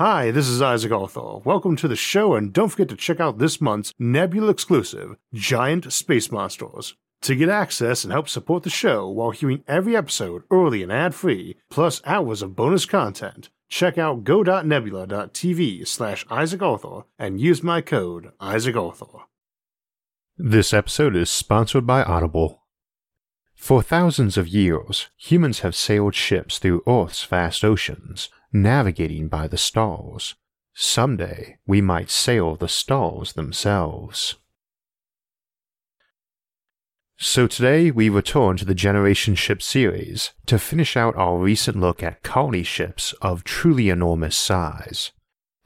Hi, this is Isaac Arthur. Welcome to the show, and don't forget to check out this month's Nebula exclusive, Giant Space Monsters. To get access and help support the show while hearing every episode early and ad free, plus hours of bonus content, check out go.nebula.tv slash Isaac Arthur and use my code Isaac Arthur. This episode is sponsored by Audible. For thousands of years, humans have sailed ships through Earth's vast oceans navigating by the stars. Someday we might sail the stars themselves. So today we return to the Generation Ship series to finish out our recent look at colony ships of truly enormous size.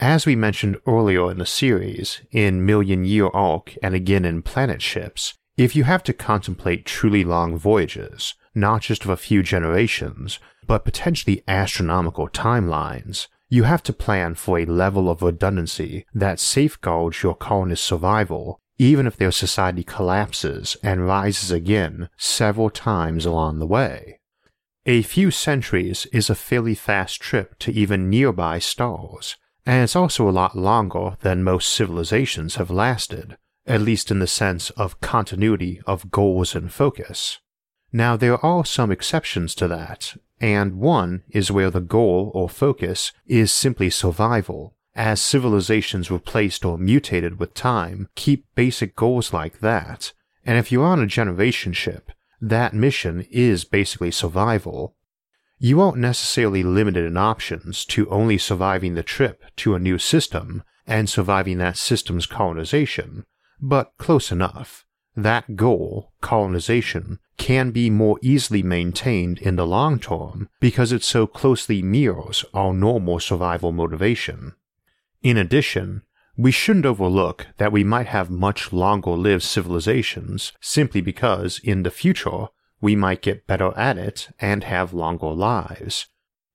As we mentioned earlier in the series, in Million Year Arc and again in Planet Ships, if you have to contemplate truly long voyages, not just of a few generations, but potentially astronomical timelines, you have to plan for a level of redundancy that safeguards your colonist's survival even if their society collapses and rises again several times along the way. A few centuries is a fairly fast trip to even nearby stars, and it's also a lot longer than most civilizations have lasted, at least in the sense of continuity of goals and focus. Now, there are some exceptions to that, and one is where the goal or focus is simply survival. As civilizations replaced or mutated with time, keep basic goals like that, and if you're on a generation ship, that mission is basically survival. You aren't necessarily limited in options to only surviving the trip to a new system and surviving that system's colonization, but close enough. That goal, colonization, can be more easily maintained in the long term because it so closely mirrors our normal survival motivation. In addition, we shouldn't overlook that we might have much longer lived civilizations simply because in the future we might get better at it and have longer lives.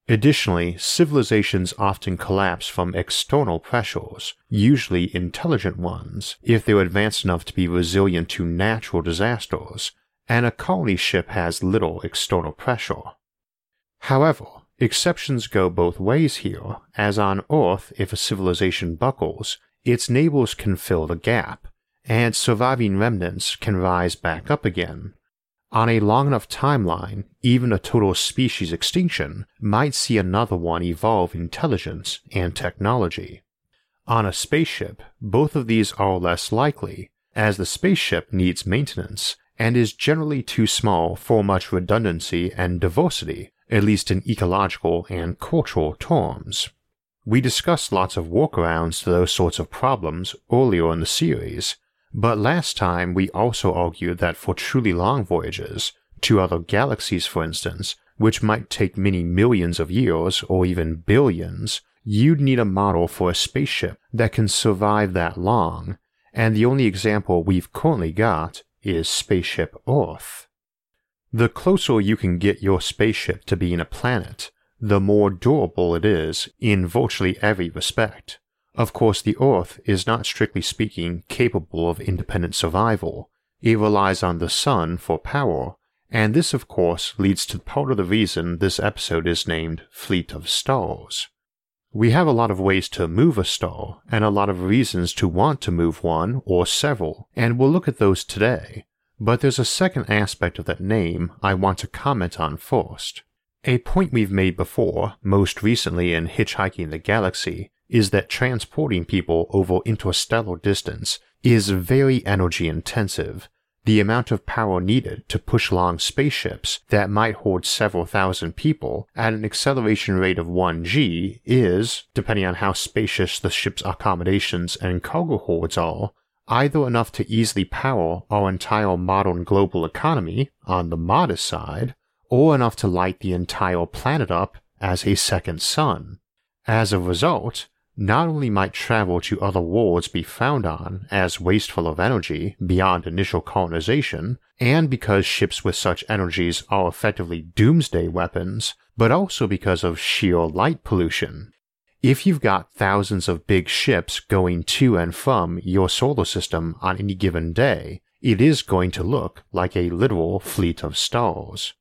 Additionally, civilizations often collapse from external pressures, usually intelligent ones, if they're advanced enough to be resilient to natural disasters, and a colony ship has little external pressure. However, exceptions go both ways here, as on Earth, if a civilization buckles, its neighbors can fill the gap, and surviving remnants can rise back up again. On a long enough timeline, even a total species extinction might see another one evolve intelligence and technology. On a spaceship, both of these are less likely, as the spaceship needs maintenance and is generally too small for much redundancy and diversity, at least in ecological and cultural terms. We discussed lots of workarounds to those sorts of problems earlier in the series, but last time we also argued that for truly long voyages, to other galaxies for instance, which might take many millions of years or even billions, you'd need a model for a spaceship that can survive that long, and the only example we've currently got is Spaceship Earth. The closer you can get your spaceship to being a planet, the more durable it is in virtually every respect. Of course, the Earth is not strictly speaking capable of independent survival. It relies on the Sun for power, and this, of course, leads to part of the reason this episode is named Fleet of Stars. We have a lot of ways to move a star, and a lot of reasons to want to move one or several, and we'll look at those today. But there's a second aspect of that name I want to comment on first. A point we've made before, most recently in Hitchhiking the Galaxy, is that transporting people over interstellar distance is very energy intensive, the amount of power needed to push along spaceships that might hold several thousand people at an acceleration rate of 1g is, depending on how spacious the ship's accommodations and cargo holds are, either enough to easily power our entire modern global economy on the modest side, or enough to light the entire planet up as a second sun. As a result, not only might travel to other worlds be frowned on as wasteful of energy beyond initial colonization, and because ships with such energies are effectively doomsday weapons, but also because of sheer light pollution. If you've got thousands of big ships going to and from your solar system on any given day, it is going to look like a literal fleet of stars.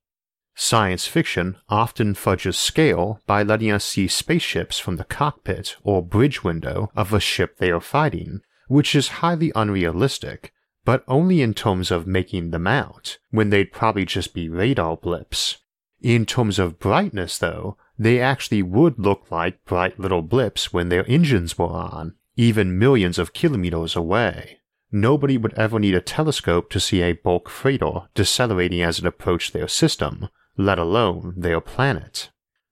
Science fiction often fudges scale by letting us see spaceships from the cockpit or bridge window of a ship they are fighting, which is highly unrealistic, but only in terms of making them out, when they'd probably just be radar blips. In terms of brightness, though, they actually would look like bright little blips when their engines were on, even millions of kilometers away. Nobody would ever need a telescope to see a bulk freighter decelerating as it approached their system, let alone their planet.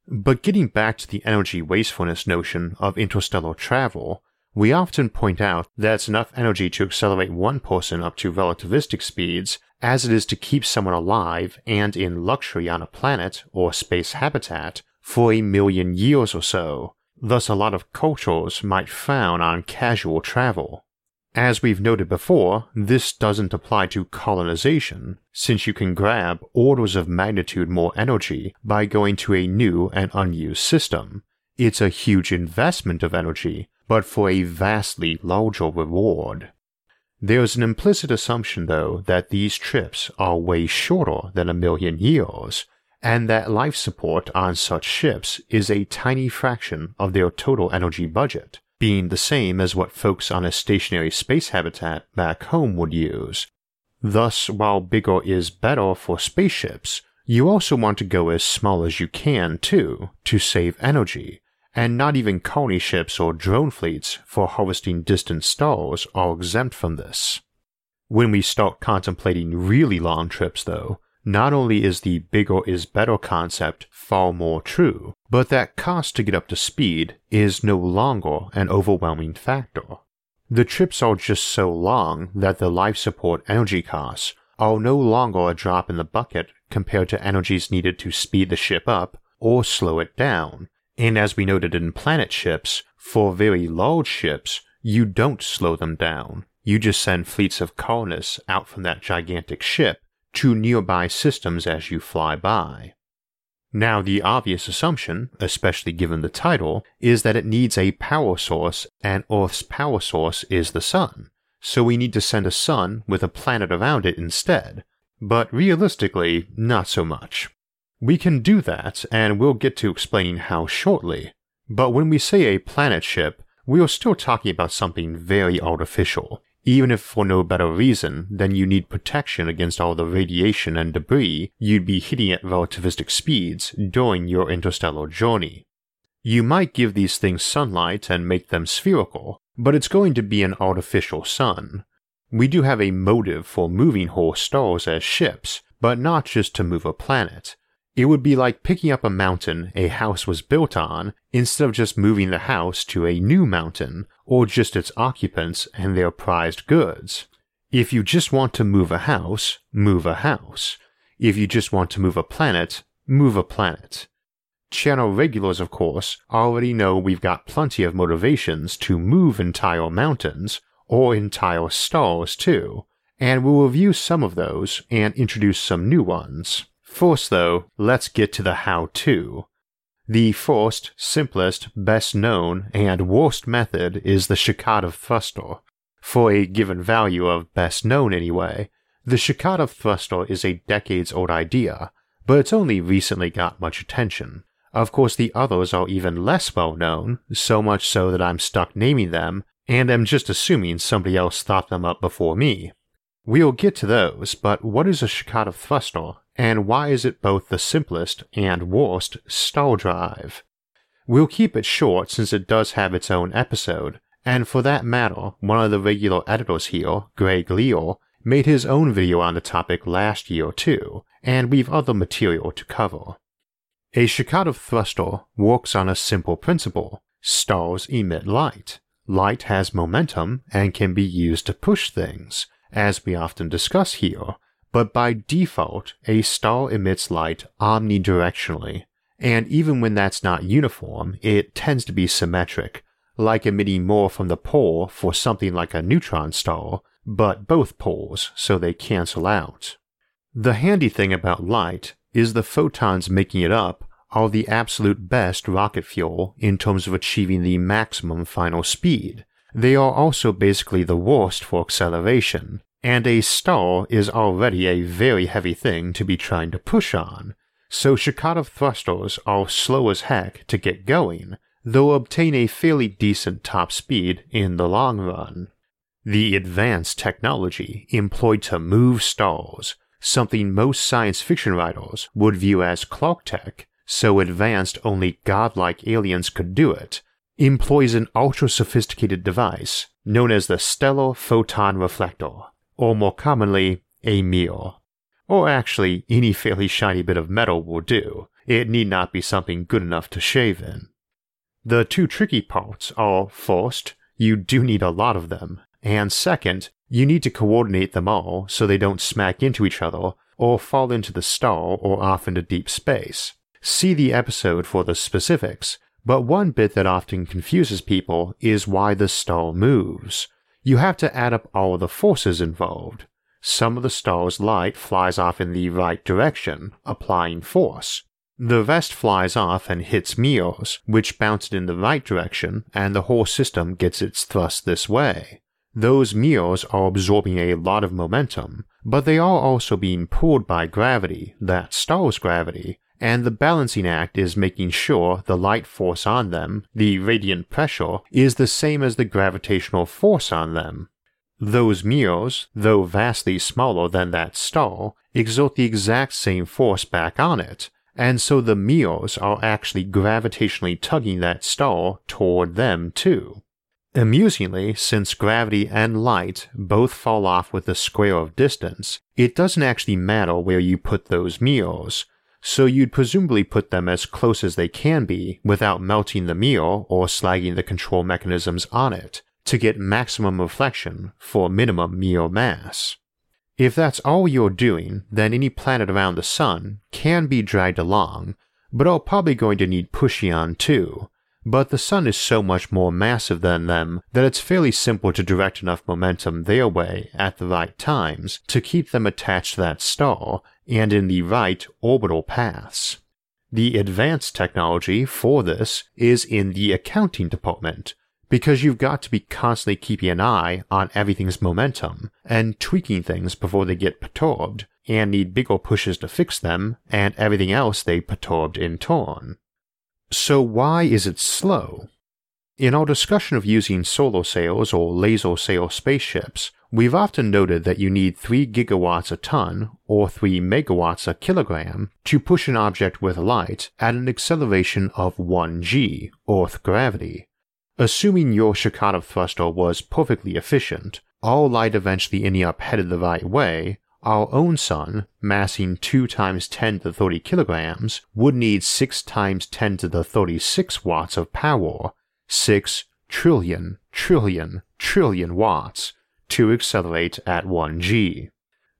But getting back to the energy wastefulness notion of interstellar travel, we often point out that it's enough energy to accelerate one person up to relativistic speeds as it is to keep someone alive and in luxury on a planet or space habitat for a million years or so. Thus, a lot of cultures might frown on casual travel. As we've noted before, this doesn't apply to colonization, since you can grab orders of magnitude more energy by going to a new and unused system. It's a huge investment of energy, but for a vastly larger reward. There's an implicit assumption, though, that these trips are way shorter than a million years, and that life support on such ships is a tiny fraction of their total energy budget being the same as what folks on a stationary space habitat back home would use. Thus, while bigger is better for spaceships, you also want to go as small as you can too, to save energy, and not even colony ships or drone fleets for harvesting distant stars are exempt from this. When we start contemplating really long trips, though, not only is the bigger is better concept far more true, but that cost to get up to speed is no longer an overwhelming factor. The trips are just so long that the life support energy costs are no longer a drop in the bucket compared to energies needed to speed the ship up or slow it down. And as we noted in planet ships, for very large ships, you don't slow them down. You just send fleets of colonists out from that gigantic ship to nearby systems as you fly by. Now, the obvious assumption, especially given the title, is that it needs a power source, and Earth's power source is the Sun, so we need to send a sun with a planet around it instead. But realistically, not so much. We can do that, and we'll get to explaining how shortly. But when we say a planet ship, we are still talking about something very artificial, even if for no better reason than you need protection against all the radiation and debris you'd be hitting at relativistic speeds during your interstellar journey. You might give these things sunlight and make them spherical, but it's going to be an artificial sun. We do have a motive for moving whole stars as ships, but not just to move a planet. It would be like picking up a mountain a house was built on instead of just moving the house to a new mountain or just its occupants and their prized goods. If you just want to move a house, move a house. If you just want to move a planet, move a planet. Channel regulars, of course, already know we've got plenty of motivations to move entire mountains, or entire stars too, and we'll review some of those and introduce some new ones. First, though, let's get to the how to. The first, simplest, best known, and worst method is the Shkadov thruster. For a given value of best known anyway, the Shkadov thruster is a decades old idea, but it's only recently got much attention. Of course, the others are even less well known, so much so that I'm stuck naming them, and am just assuming somebody else thought them up before me. We'll get to those, but what is a Shkadov thruster, and why is it both the simplest and worst star drive? We'll keep it short since it does have its own episode, and for that matter, one of the regular editors here, Greg Leal, made his own video on the topic last year too, and we've other material to cover. A Shkadov thruster works on a simple principle. Stars emit light. Light has momentum and can be used to push things, as we often discuss here, but by default, a star emits light omnidirectionally, and even when that's not uniform, it tends to be symmetric, like emitting more from the pole for something like a neutron star, but both poles, so they cancel out. The handy thing about light is the photons making it up are the absolute best rocket fuel in terms of achieving the maximum final speed. They are also basically the worst for acceleration, and a star is already a very heavy thing to be trying to push on, so Shkadov thrusters are slow as heck to get going, though obtain a fairly decent top speed in the long run. The advanced technology employed to move stars, something most science fiction writers would view as Clarketech, so advanced only godlike aliens could do it, employs an ultra sophisticated device known as the Stellar Photon Reflector, or more commonly, a mirror. Or actually, any fairly shiny bit of metal will do. It need not be something good enough to shave in. The two tricky parts are first, you do need a lot of them, and second, you need to coordinate them all so they don't smack into each other or fall into the star or off into deep space. See the episode for the specifics, but one bit that often confuses people is why the star moves. You have to add up all the forces involved. Some of the star's light flies off in the right direction, applying force. The rest flies off and hits mirrors, which bounce it in the right direction, and the whole system gets its thrust this way. Those mirrors are absorbing a lot of momentum, but they are also being pulled by gravity, that star's gravity, and the balancing act is making sure the light force on them, the radiant pressure, is the same as the gravitational force on them. Those mirrors, though vastly smaller than that star, exert the exact same force back on it, and so the mirrors are actually gravitationally tugging that star toward them too. Amusingly, since gravity and light both fall off with the square of distance, it doesn't actually matter where you put those mirrors, so you'd presumably put them as close as they can be without melting the mirror or slagging the control mechanisms on it to get maximum reflection for minimum mirror mass. If that's all you're doing, then any planet around the sun can be dragged along, but are probably going to need pushing on too, but the sun is so much more massive than them that it's fairly simple to direct enough momentum their way at the right times to keep them attached to that star and in the right orbital paths. The advanced technology for this is in the accounting department, because you've got to be constantly keeping an eye on everything's momentum and tweaking things before they get perturbed and need bigger pushes to fix them and everything else they perturbed in turn. So why is it slow? In our discussion of using solar sails or laser sail spaceships, we've often noted that you need 3 gigawatts a ton or 3 megawatts a kilogram to push an object with light at an acceleration of 1 g, Earth gravity. Assuming your Shkadov thruster was perfectly efficient, all light eventually ending up headed the right way, our own sun, massing 2 times 10 to the 30 kilograms, would need 6 times 10 to the 36 watts of power, 6 trillion, trillion, trillion watts, to accelerate at 1 g.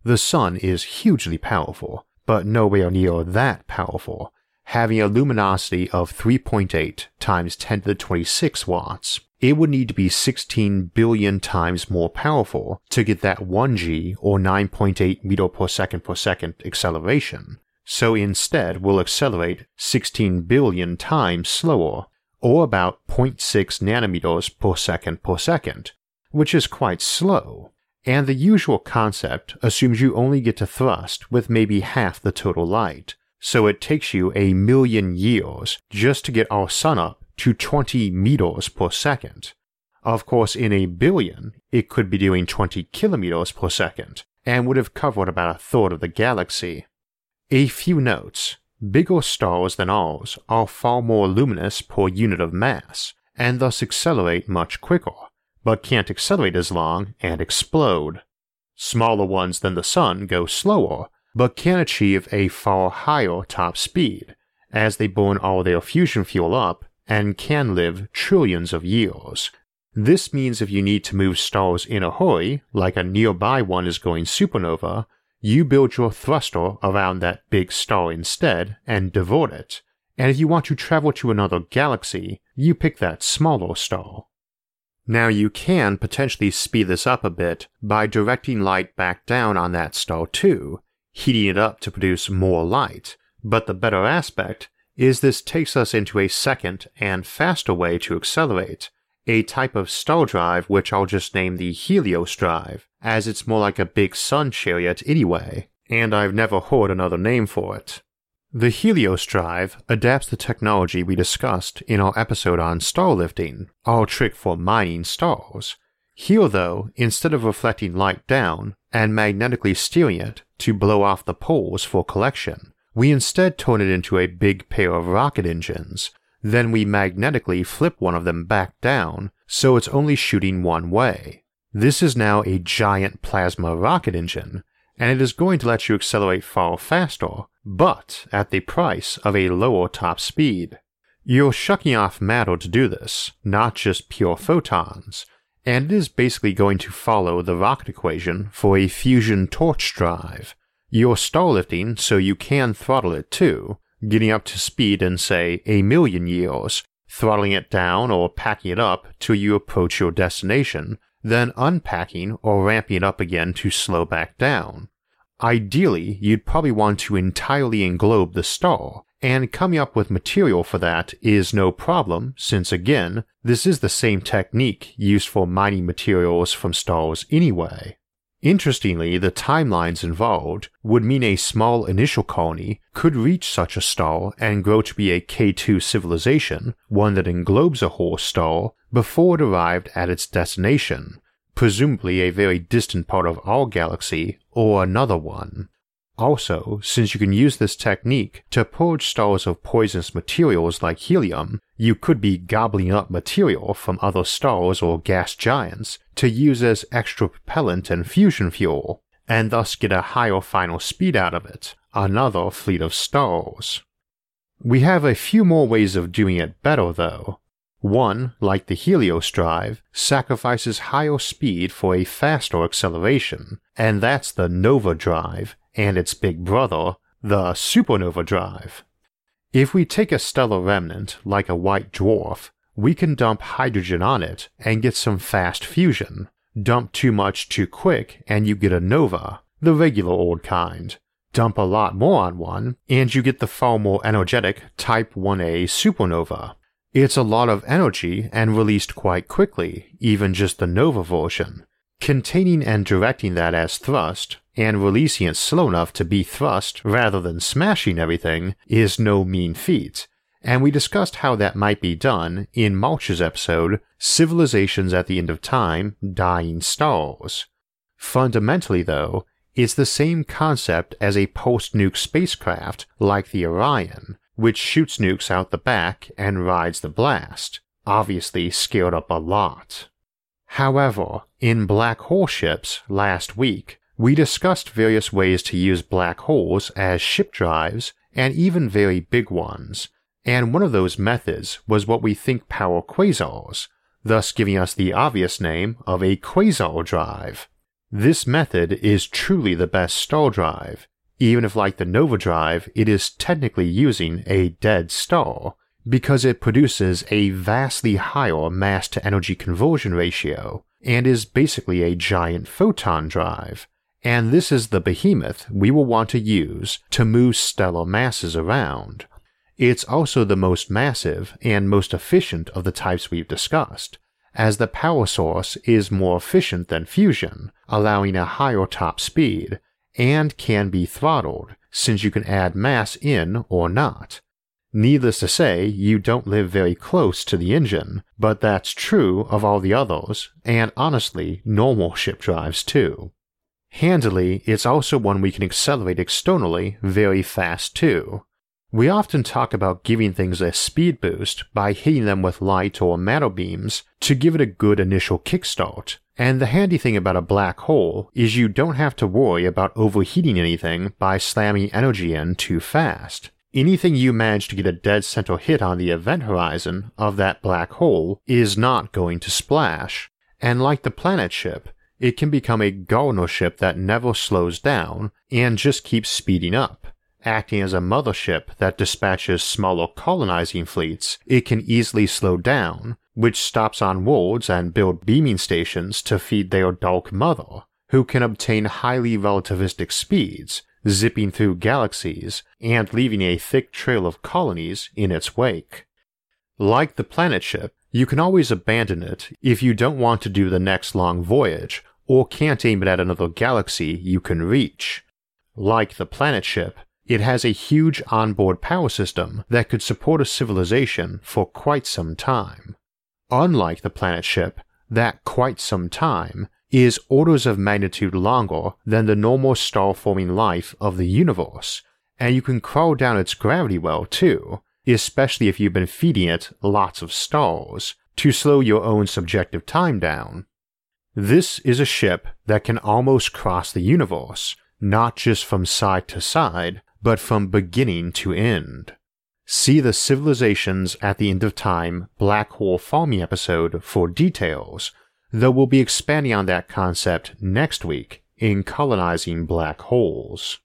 The sun is hugely powerful, but nowhere near that powerful, having a luminosity of 3.8 times 10 to the 26 watts it would need to be 16 billion times more powerful to get that 1g or 9.8 meter per second per second acceleration. So instead, we'll accelerate 16 billion times slower, or about 0.6 nanometers per second per second, which is quite slow. And the usual concept assumes you only get to thrust with maybe half the total light, so it takes you a million years just to get our sun up to 20 meters per second. Of course, in a billion, it could be doing 20 kilometers per second, and would have covered about a third of the galaxy. A few notes. Bigger stars than ours are far more luminous per unit of mass, and thus accelerate much quicker, but can't accelerate as long and explode. Smaller ones than the Sun go slower, but can achieve a far higher top speed, as they burn all their fusion fuel up and can live trillions of years. This means if you need to move stars in a hurry, like a nearby one is going supernova, you build your thruster around that big star instead and divert it. And if you want to travel to another galaxy, you pick that smaller star. Now you can potentially speed this up a bit by directing light back down on that star too, heating it up to produce more light, but the better aspect is this takes us into a second and faster way to accelerate, a type of star drive which I'll just name the Helios drive, as it's more like a big sun chariot anyway, and I've never heard another name for it. The Helios drive adapts the technology we discussed in our episode on star lifting, our trick for mining stars. Here, though, instead of reflecting light down and magnetically steering it to blow off the poles for collection, we instead turn it into a big pair of rocket engines. Then we magnetically flip one of them back down so it's only shooting one way. This is now a giant plasma rocket engine, and it is going to let you accelerate far faster, but at the price of a lower top speed. You're shucking off matter to do this, not just pure photons, and it is basically going to follow the rocket equation for a fusion torch drive. You're star lifting so you can throttle it too, getting up to speed in, say, a million years, throttling it down or packing it up till you approach your destination, then unpacking or ramping it up again to slow back down. Ideally, you'd probably want to entirely englobe the star, and coming up with material for that is no problem, since again, this is the same technique used for mining materials from stars anyway. Interestingly, the timelines involved would mean a small initial colony could reach such a star and grow to be a K2 civilization, one that englobes a whole star, before it arrived at its destination, presumably a very distant part of our galaxy or another one. Also, since you can use this technique to purge stars of poisonous materials like helium, you could be gobbling up material from other stars or gas giants to use as extra propellant and fusion fuel, and thus get a higher final speed out of it, another fleet of stars. We have a few more ways of doing it better though. One, like the Helios drive, sacrifices higher speed for a faster acceleration, and that's the Nova drive, and its big brother, the supernova drive. If we take a stellar remnant, like a white dwarf, we can dump hydrogen on it and get some fast fusion. Dump too much too quick and you get a nova, the regular old kind. Dump a lot more on one, and you get the far more energetic Type 1a supernova. It's a lot of energy and released quite quickly, even just the nova version. Containing and directing that as thrust, and releasing it slow enough to be thrust rather than smashing everything, is no mean feat, and we discussed how that might be done in March's episode, Civilizations at the End of Time Dying Stars. Fundamentally, though, it's the same concept as a pulse nuke spacecraft like the Orion, which shoots nukes out the back and rides the blast, obviously scaled up a lot. However, in black hole ships last week, we discussed various ways to use black holes as ship drives and even very big ones, and one of those methods was what we think power quasars, thus giving us the obvious name of a quasar drive. This method is truly the best star drive, even if like the nova drive it is technically using a dead star, because it produces a vastly higher mass to energy conversion ratio and is basically a giant photon drive. And this is the behemoth we will want to use to move stellar masses around. It's also the most massive and most efficient of the types we've discussed, as the power source is more efficient than fusion, allowing a higher top speed, and can be throttled, since you can add mass in or not, Needless to say, you don't live very close to the engine, but that's true of all the others, and honestly, normal ship drives too. Handily, it's also one we can accelerate externally very fast too. We often talk about giving things a speed boost by hitting them with light or matter beams to give it a good initial kickstart, and the handy thing about a black hole is you don't have to worry about overheating anything by slamming energy in too fast anything you manage to get a dead center hit on the event horizon of that black hole is not going to splash. And like the planet ship, it can become a Gardner ship that never slows down and just keeps speeding up. Acting as a mothership that dispatches smaller colonizing fleets, it can easily slow down, which stops on worlds and build beaming stations to feed their dark mother, who can obtain highly relativistic speeds zipping through galaxies and leaving a thick trail of colonies in its wake. Like the planet ship, you can always abandon it if you don't want to do the next long voyage or can't aim it at another galaxy you can reach. Like the planet ship, it has a huge onboard power system that could support a civilization for quite some time. Unlike the planet ship, that quite some time is orders of magnitude longer than the normal star forming life of the universe, and you can crawl down its gravity well too, especially if you've been feeding it lots of stars to slow your own subjective time down. This is a ship that can almost cross the universe, not just from side to side, but from beginning to end. See the Civilizations at the End of Time Black Hole Farming episode for details, though we'll be expanding on that concept next week in Colonizing Black Holes.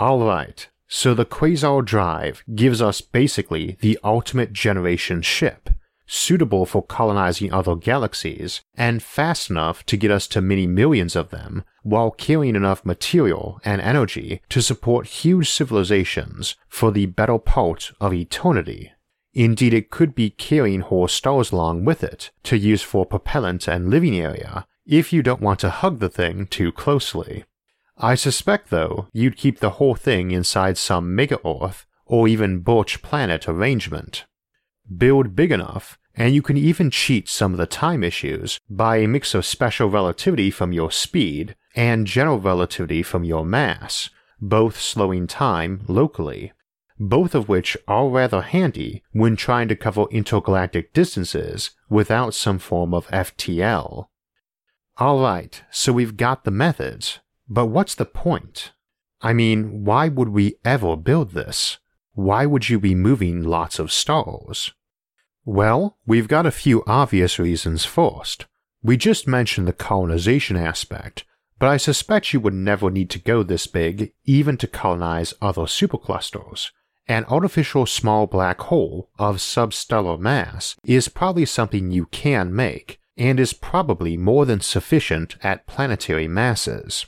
Alright, so the Quasar Drive gives us basically the ultimate generation ship, suitable for colonizing other galaxies, and fast enough to get us to many millions of them, while carrying enough material and energy to support huge civilizations for the better part of eternity. Indeed, it could be carrying whole stars along with it to use for propellant and living area if you don't want to hug the thing too closely. I suspect, though, you'd keep the whole thing inside some mega Earth or even Birch Planet arrangement. Build big enough, and you can even cheat some of the time issues by a mix of special relativity from your speed and general relativity from your mass, both slowing time locally, both of which are rather handy when trying to cover intergalactic distances without some form of FTL. Alright, so we've got the methods, but what's the point? I mean, why would we ever build this? Why would you be moving lots of stars? Well, we've got a few obvious reasons first. We just mentioned the colonization aspect, but I suspect you would never need to go this big even to colonize other superclusters. An artificial small black hole of substellar mass is probably something you can make, and is probably more than sufficient at planetary masses.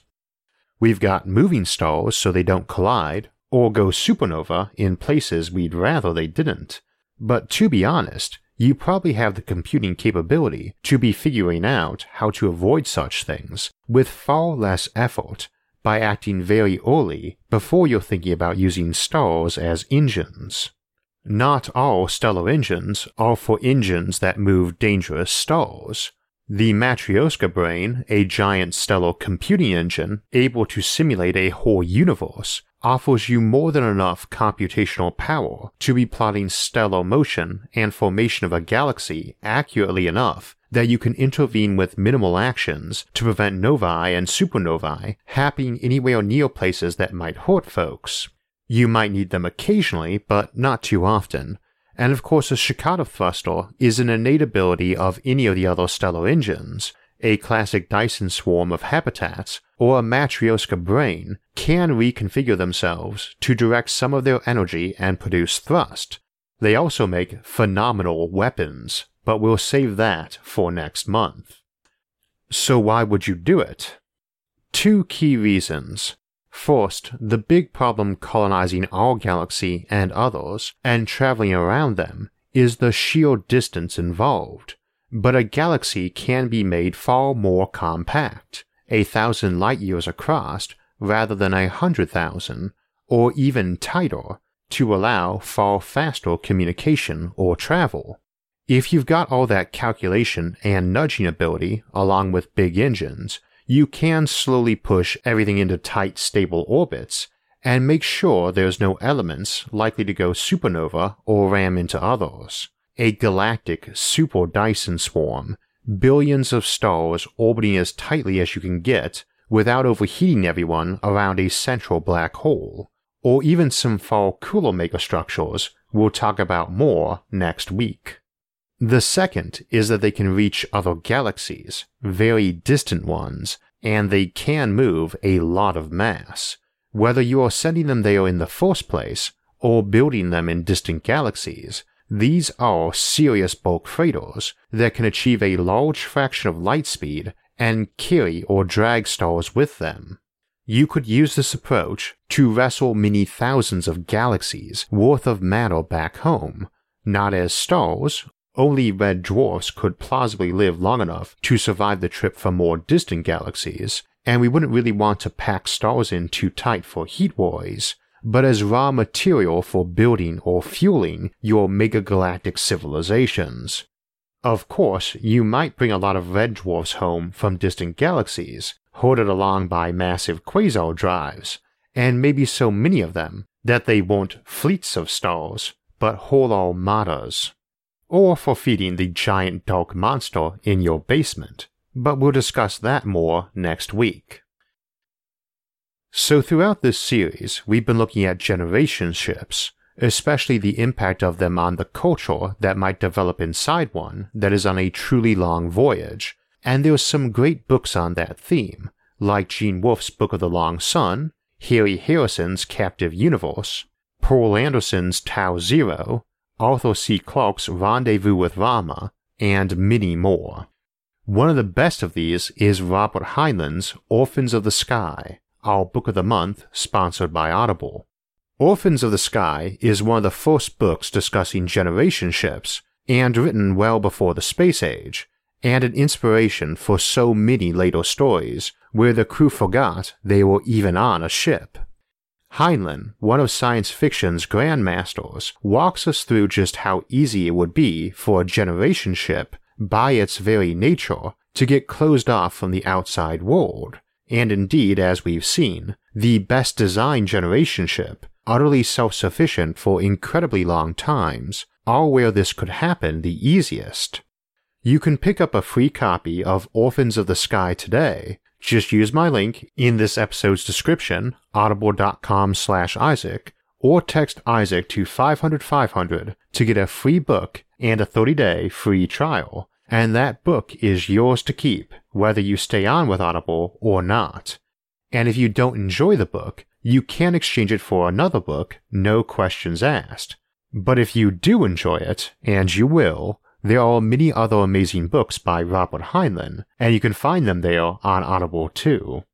We've got moving stars so they don't collide, or go supernova in places we'd rather they didn't. But to be honest, you probably have the computing capability to be figuring out how to avoid such things with far less effort by acting very early before you're thinking about using stars as engines. Not all stellar engines are for engines that move dangerous stars. The Matryoshka brain, a giant stellar computing engine able to simulate a whole universe, offers you more than enough computational power to be plotting stellar motion and formation of a galaxy accurately enough that you can intervene with minimal actions to prevent novae and supernovae happening anywhere near places that might hurt folks. You might need them occasionally, but not too often. And of course, a Shkadov thruster is an innate ability of any of the other stellar engines, a classic Dyson swarm of habitats, or a Matryoshka brain can reconfigure themselves to direct some of their energy and produce thrust. They also make phenomenal weapons, but we'll save that for next month. So why would you do it? Two key reasons. First, the big problem colonizing our galaxy and others, and traveling around them, is the sheer distance involved but a galaxy can be made far more compact, a thousand light years across rather than a hundred thousand, or even tighter, to allow far faster communication or travel. If you've got all that calculation and nudging ability along with big engines, you can slowly push everything into tight, stable orbits and make sure there's no elements likely to go supernova or ram into others a galactic super Dyson swarm, billions of stars orbiting as tightly as you can get without overheating everyone around a central black hole, or even some far cooler megastructures we'll talk about more next week. The second is that they can reach other galaxies, very distant ones, and they can move a lot of mass. Whether you are sending them there in the first place, or building them in distant galaxies, these are serious bulk freighters that can achieve a large fraction of light speed and carry or drag stars with them. You could use this approach to wrestle many thousands of galaxies worth of matter back home, not as stars, only red dwarfs could plausibly live long enough to survive the trip from more distant galaxies, and we wouldn't really want to pack stars in too tight for heat worries, but as raw material for building or fueling your megagalactic civilizations. Of course, you might bring a lot of red dwarfs home from distant galaxies, hoarded along by massive quasar drives, and maybe so many of them that they won't fleets of stars, but whole armadas. Or for feeding the giant dark monster in your basement, but we'll discuss that more next week. So, throughout this series, we've been looking at generation ships, especially the impact of them on the culture that might develop inside one that is on a truly long voyage, and there's some great books on that theme, like Gene Wolfe's Book of the Long Sun, Harry Harrison's Captive Universe, Poul Anderson's Tau Zero, Arthur C. Clarke's Rendezvous with Rama, and many more. One of the best of these is Robert Heinlein's Orphans of the Sky, our book of the month sponsored by Audible. Orphans of the Sky is one of the first books discussing generation ships, and written well before the space age, and an inspiration for so many later stories where the crew forgot they were even on a ship. Heinlein, one of science fiction's grandmasters, walks us through just how easy it would be for a generation ship, by its very nature, to get closed off from the outside world, and indeed, as we've seen, the best designed generation ship, utterly self sufficient for incredibly long times, are where this could happen the easiest. You can pick up a free copy of Orphans of the Sky today just use my link in this episode's description, audible.com slash Isaac, or text Isaac to 500 500 to get a free book and a 30 day free trial. And that book is yours to keep, whether you stay on with Audible or not. And if you don't enjoy the book, you can exchange it for another book, no questions asked. But if you do enjoy it, and you will, there are many other amazing books by Robert Heinlein, and you can find them there on Audible too.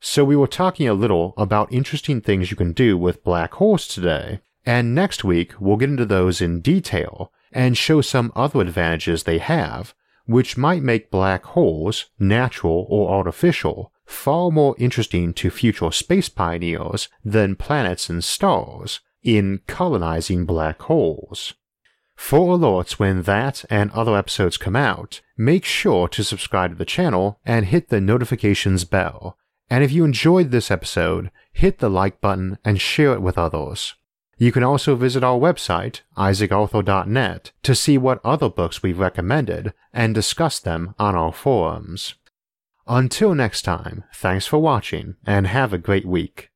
So we were talking a little about interesting things you can do with black holes today, and next week we'll get into those in detail and show some other advantages they have, which might make black holes, natural or artificial, far more interesting to future space pioneers than planets and stars in colonizing black holes. For alerts when that and other episodes come out, make sure to subscribe to the channel and hit the notifications bell. And if you enjoyed this episode, hit the like button and share it with others. You can also visit our website, isaacarthur.net, to see what other books we've recommended and discuss them on our forums. Until next time, thanks for watching and have a great week.